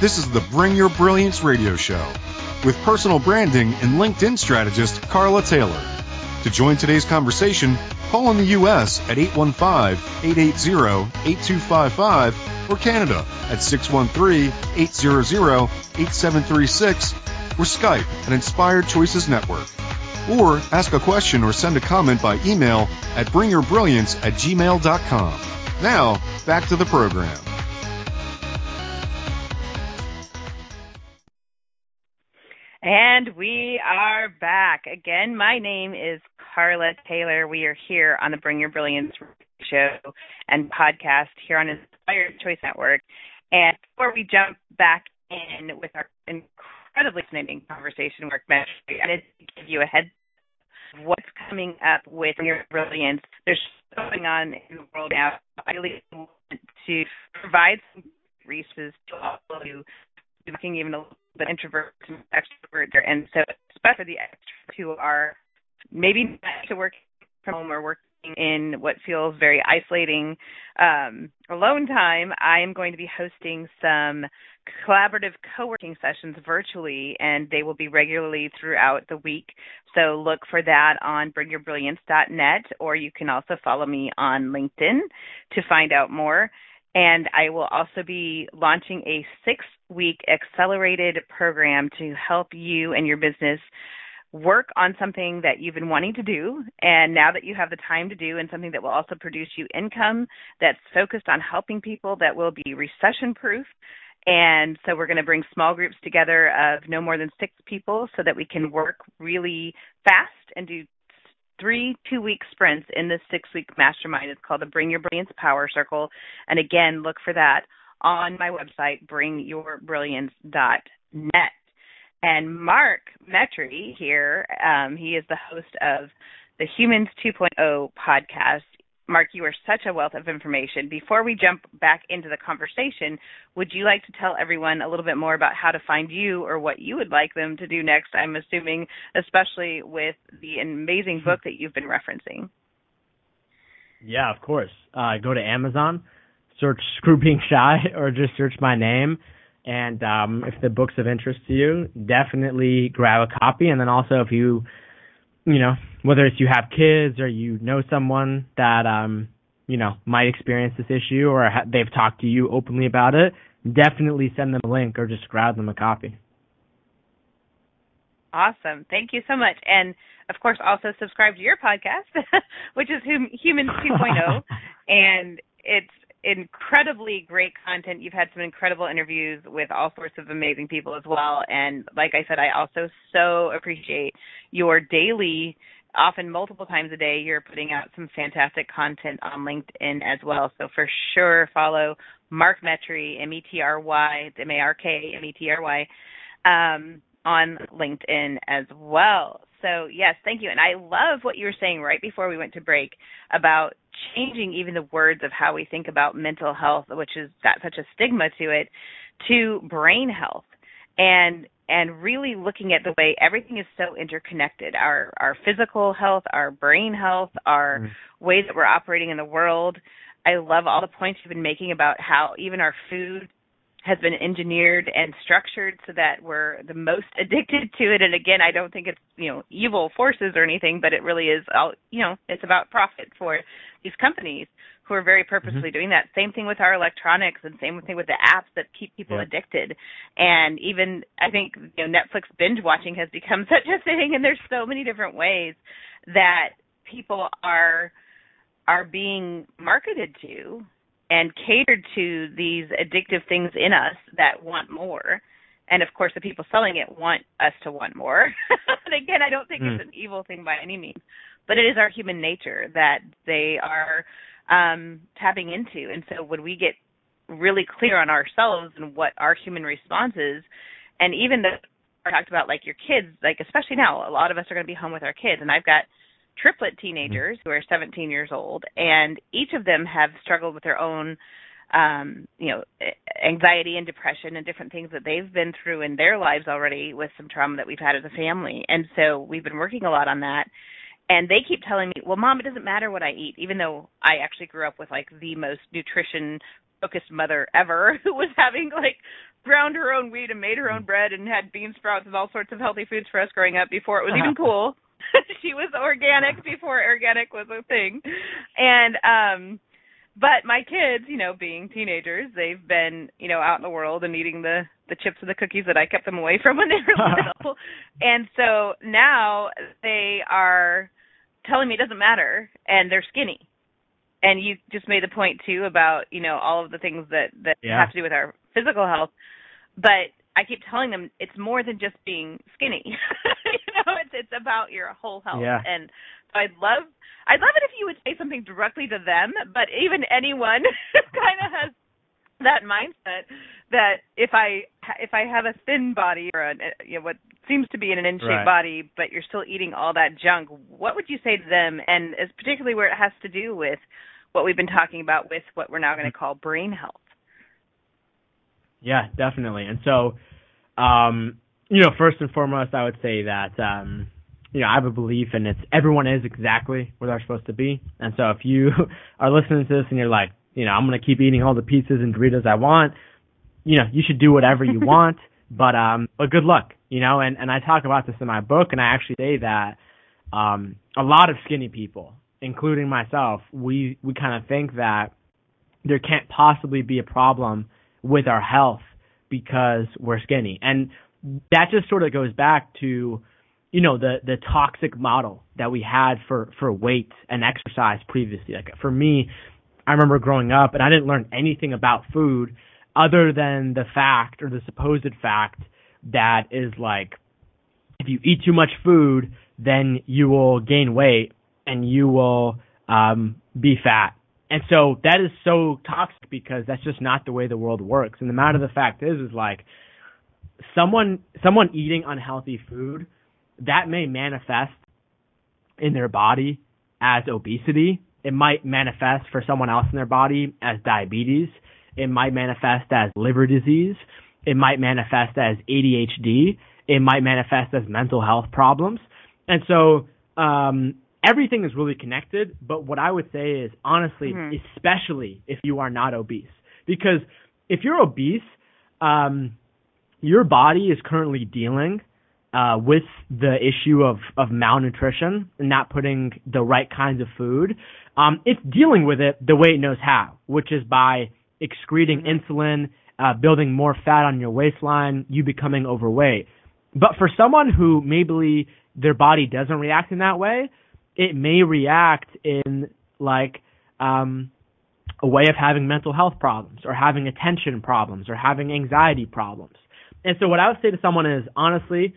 Speaker 1: This is the Bring Your Brilliance radio show with personal branding and LinkedIn strategist Carla Taylor. To join today's conversation, call in the U.S. at 815-880-8255 or Canada at 613-800-8736 or Skype at Inspired Choices Network. Or ask a question or send a comment by email at bringyourbrilliance at gmail.com. Now, back to the program.
Speaker 2: And we are back. Again, my name is Carla Taylor. We are here on the Bring Your Brilliance show and podcast here on Inspired Choice Network. And before we jump back in with our incredibly fascinating conversation, Mark I wanted to give you a head what's coming up with your brilliance. There's going on in the world now. I really want to provide some resources to all of you looking even a little bit introverts and extroverts. And so especially for the extroverts who are maybe not to work from home or working in what feels very isolating um, alone time, I am going to be hosting some collaborative co-working sessions virtually and they will be regularly throughout the week so look for that on bringyourbrilliance.net or you can also follow me on linkedin to find out more and i will also be launching a six week accelerated program to help you and your business work on something that you've been wanting to do. And now that you have the time to do and something that will also produce you income that's focused on helping people that will be recession proof and so we're going to bring small groups together of no more than six people so that we can work really fast and do three two week sprints in this six week mastermind. It's called the bring your brilliance power circle. And again look for that on my website bringyourbrilliance.net and Mark Metry here, um, he is the host of the Humans 2.0 podcast. Mark, you are such a wealth of information. Before we jump back into the conversation, would you like to tell everyone a little bit more about how to find you or what you would like them to do next? I'm assuming, especially with the amazing book that you've been referencing.
Speaker 3: Yeah, of course. Uh, go to Amazon, search Screw Being Shy, or just search my name. And um, if the book's of interest to you, definitely grab a copy. And then also, if you, you know, whether it's you have kids or you know someone that, um, you know, might experience this issue or ha- they've talked to you openly about it, definitely send them a link or just grab them a copy.
Speaker 2: Awesome. Thank you so much. And of course, also subscribe to your podcast, which is Humans 2.0. and it's incredibly great content. You've had some incredible interviews with all sorts of amazing people as well. And like I said, I also so appreciate your daily, often multiple times a day, you're putting out some fantastic content on LinkedIn as well. So for sure, follow Mark Metry, M E T R Y, M A R K, M E T R Y. Um, on LinkedIn as well. So, yes, thank you. And I love what you were saying right before we went to break about changing even the words of how we think about mental health, which has got such a stigma to it, to brain health. And and really looking at the way everything is so interconnected our our physical health our brain health our mm. ways that we're operating in the world i love all the points you've been making about how even our food has been engineered and structured so that we're the most addicted to it. And again, I don't think it's you know evil forces or anything, but it really is all you know it's about profit for these companies who are very purposely mm-hmm. doing that. Same thing with our electronics, and same thing with the apps that keep people yeah. addicted. And even I think you know Netflix binge watching has become such a thing, and there's so many different ways that people are are being marketed to and catered to these addictive things in us that want more. And of course, the people selling it want us to want more. and again, I don't think mm. it's hmm. an evil thing by any means, but it is our human nature that they are um, tapping into. And so when we get really clear on ourselves and what our human response is, and even the I talked about like your kids, like especially now, a lot of us are going to be home with our kids, and I've got triplet teenagers who are 17 years old, and each of them have struggled with their own, um, you know, anxiety and depression and different things that they've been through in their lives already with some trauma that we've had as a family. And so we've been working a lot on that. And they keep telling me, well, mom, it doesn't matter what I eat, even though I actually grew up with like the most nutrition focused mother ever who was having like ground her own wheat and made her own bread and had bean sprouts and all sorts of healthy foods for us growing up before it was even cool. she was organic before organic was a thing. And um but my kids, you know, being teenagers, they've been, you know, out in the world and eating the the chips and the cookies that I kept them away from when they were little. and so now they are telling me it doesn't matter and they're skinny. And you just made the point too about, you know, all of the things that that yeah. have to do with our physical health. But I keep telling them it's more than just being skinny. It's it's about your whole health.
Speaker 3: Yeah.
Speaker 2: And so I'd love I'd love it if you would say something directly to them, but even anyone kind of has that mindset that if I if I have a thin body or a you know what seems to be in an in shape right. body, but you're still eating all that junk, what would you say to them? And as particularly where it has to do with what we've been talking about with what we're now going to mm-hmm. call brain health.
Speaker 3: Yeah, definitely. And so, um, you know, first and foremost, I would say that, um, you know, I have a belief and it's everyone is exactly where they're supposed to be. And so if you are listening to this and you're like, you know, I'm going to keep eating all the pizzas and Doritos I want, you know, you should do whatever you want, but, um, but good luck, you know, and, and I talk about this in my book and I actually say that, um, a lot of skinny people, including myself, we, we kind of think that there can't possibly be a problem with our health because we're skinny. And that just sort of goes back to, you know, the, the toxic model that we had for, for weight and exercise previously. Like for me, I remember growing up and I didn't learn anything about food other than the fact or the supposed fact that is like, if you eat too much food, then you will gain weight and you will um, be fat and so that is so toxic because that's just not the way the world works. And the matter of the fact is, is like someone someone eating unhealthy food that may manifest in their body as obesity. It might manifest for someone else in their body as diabetes. It might manifest as liver disease. It might manifest as ADHD. It might manifest as mental health problems. And so, um, everything is really connected. But what I would say is honestly, mm-hmm. especially if you are not obese, because if you're obese, um, your body is currently dealing uh, with the issue of, of malnutrition and not putting the right kinds of food. Um, it's dealing with it the way it knows how, which is by excreting mm-hmm. insulin, uh, building more fat on your waistline, you becoming overweight. But for someone who maybe their body doesn't react in that way, it may react in like um, a way of having mental health problems or having attention problems or having anxiety problems. And so what I would say to someone is honestly,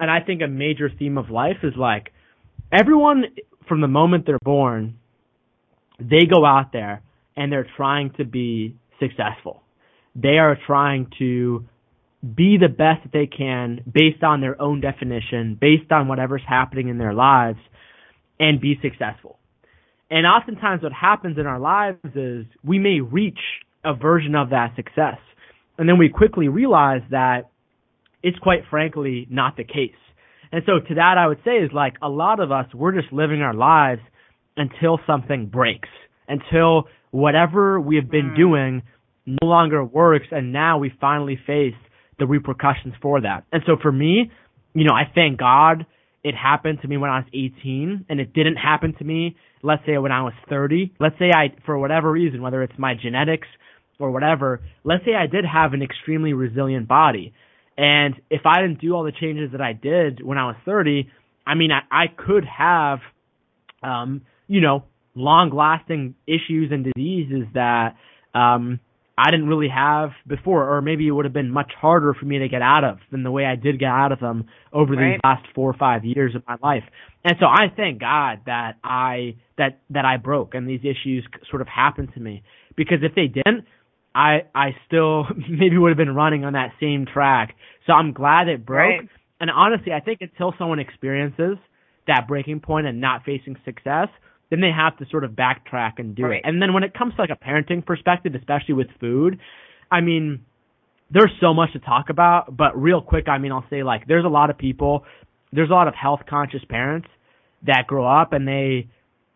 Speaker 3: and I think a major theme of life is like everyone from the moment they're born, they go out there and they're trying to be successful. They are trying to be the best that they can based on their own definition, based on whatever's happening in their lives, and be successful. And oftentimes what happens in our lives is we may reach a version of that success. And then we quickly realize that it's quite frankly not the case. And so to that I would say is like a lot of us, we're just living our lives until something breaks, until whatever we have been mm. doing no longer works and now we finally face the repercussions for that. And so for me, you know, I thank God it happened to me when I was 18 and it didn't happen to me, let's say when I was 30. Let's say I, for whatever reason, whether it's my genetics or whatever, let's say I did have an extremely resilient body. And if I didn't do all the changes that I did when I was 30, I mean, I, I could have, um, you know, long lasting issues and diseases that, um, I didn't really have before, or maybe it would have been much harder for me to get out of than the way I did get out of them over right. these last four or five years of my life. And so I thank God that I that that I broke and these issues sort of happened to me because if they didn't, I I still maybe would have been running on that same track. So I'm glad it broke. Right. And honestly, I think until someone experiences that breaking point and not facing success, then they have to sort of backtrack and do right. it. And then when it comes to like a parenting perspective, especially with food, I mean, there's so much to talk about, but real quick, I mean, I'll say like there's a lot of people, there's a lot of health conscious parents that grow up and they,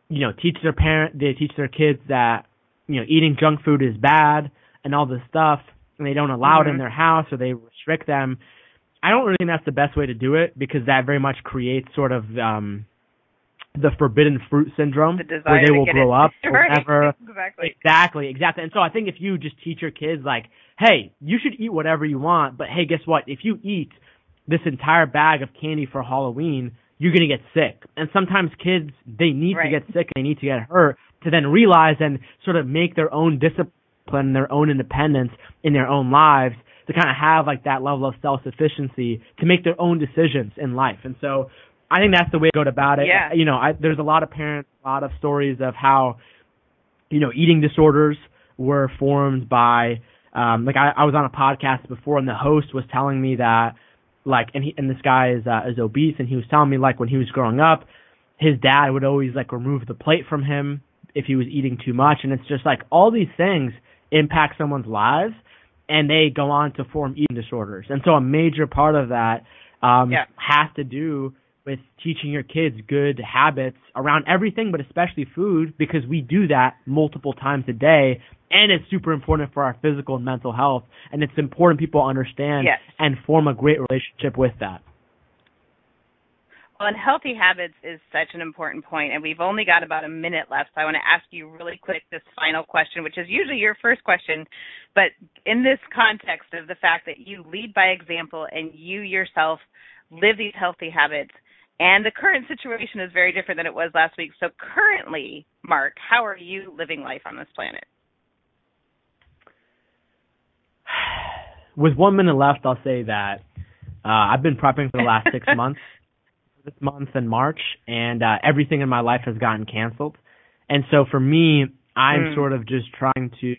Speaker 3: you know, teach their parent, they teach their kids that, you know, eating junk food is bad and all this stuff, and they don't allow mm-hmm. it in mm-hmm. their house or they restrict them. I don't really think that's the best way to do it because that very much creates sort of um the forbidden fruit syndrome
Speaker 2: the
Speaker 3: where they will grow up
Speaker 2: right.
Speaker 3: never
Speaker 2: exactly
Speaker 3: exactly exactly and so i think if you just teach your kids like hey you should eat whatever you want but hey guess what if you eat this entire bag of candy for halloween you're going to get sick and sometimes kids they need
Speaker 2: right.
Speaker 3: to get sick and they need to get hurt to then realize and sort of make their own discipline their own independence in their own lives to kind of have like that level of self sufficiency to make their own decisions in life and so I think that's the way to go about it.
Speaker 2: Yeah.
Speaker 3: You know, I, there's a lot of parents, a lot of stories of how, you know, eating disorders were formed by, um, like I, I was on a podcast before and the host was telling me that, like, and he, and this guy is, uh, is obese and he was telling me like when he was growing up, his dad would always like remove the plate from him if he was eating too much. And it's just like all these things impact someone's lives and they go on to form eating disorders. And so a major part of that, um,
Speaker 2: yeah.
Speaker 3: has to do with teaching your kids good habits around everything, but especially food, because we do that multiple times a day. And it's super important for our physical and mental health. And it's important people understand
Speaker 2: yes.
Speaker 3: and form a great relationship with that.
Speaker 2: Well, and healthy habits is such an important point, and we've only got about a minute left. So I want to ask you really quick this final question, which is usually your first question, but in this context of the fact that you lead by example and you yourself live these healthy habits, and the current situation is very different than it was last week. So currently, Mark, how are you living life on this planet?
Speaker 3: With one minute left, I'll say that uh, I've been prepping for the last six months, this month in March, and uh, everything in my life has gotten canceled. And so for me, I'm mm. sort of just trying to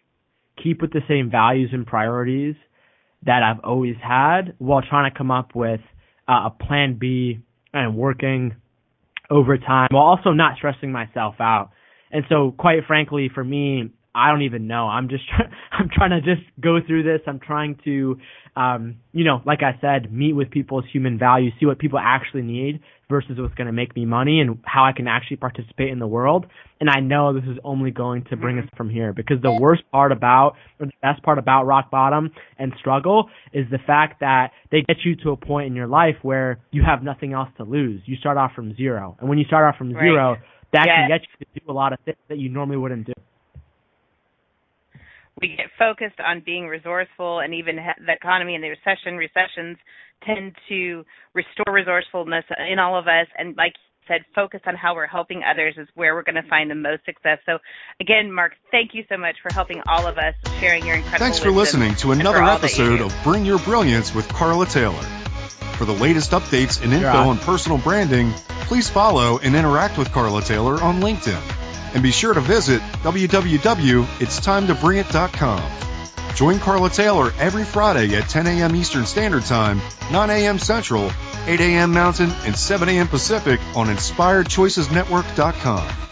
Speaker 3: keep with the same values and priorities that I've always had while trying to come up with uh, a plan B and working overtime while also not stressing myself out. And so, quite frankly, for me, I don't even know. I'm just I'm trying to just go through this. I'm trying to, um, you know, like I said, meet with people's human values, see what people actually need versus what's going to make me money and how I can actually participate in the world. And I know this is only going to bring mm-hmm. us from here because the worst part about, or the best part about rock bottom and struggle is the fact that they get you to a point in your life where you have nothing else to lose. You start off from zero. And when you start off from
Speaker 2: right.
Speaker 3: zero, that
Speaker 2: yes.
Speaker 3: can get you to do a lot of things that you normally wouldn't do
Speaker 2: we get focused on being resourceful and even the economy and the recession recessions tend to restore resourcefulness in all of us. And like you said focus on how we're helping others is where we're going to find the most success. So again mark thank you so much for helping all of us sharing your incredible
Speaker 1: thanks for listening to another episode of bring your brilliance with carla taylor. For the latest updates and info on personal branding please follow and interact with carla taylor on linkedin and be sure to visit www.itstimetoBringIt.com. Join Carla Taylor every Friday at 10 a.m. Eastern Standard Time, 9 a.m. Central, 8 a.m. Mountain, and 7 a.m. Pacific on InspiredChoicesNetwork.com.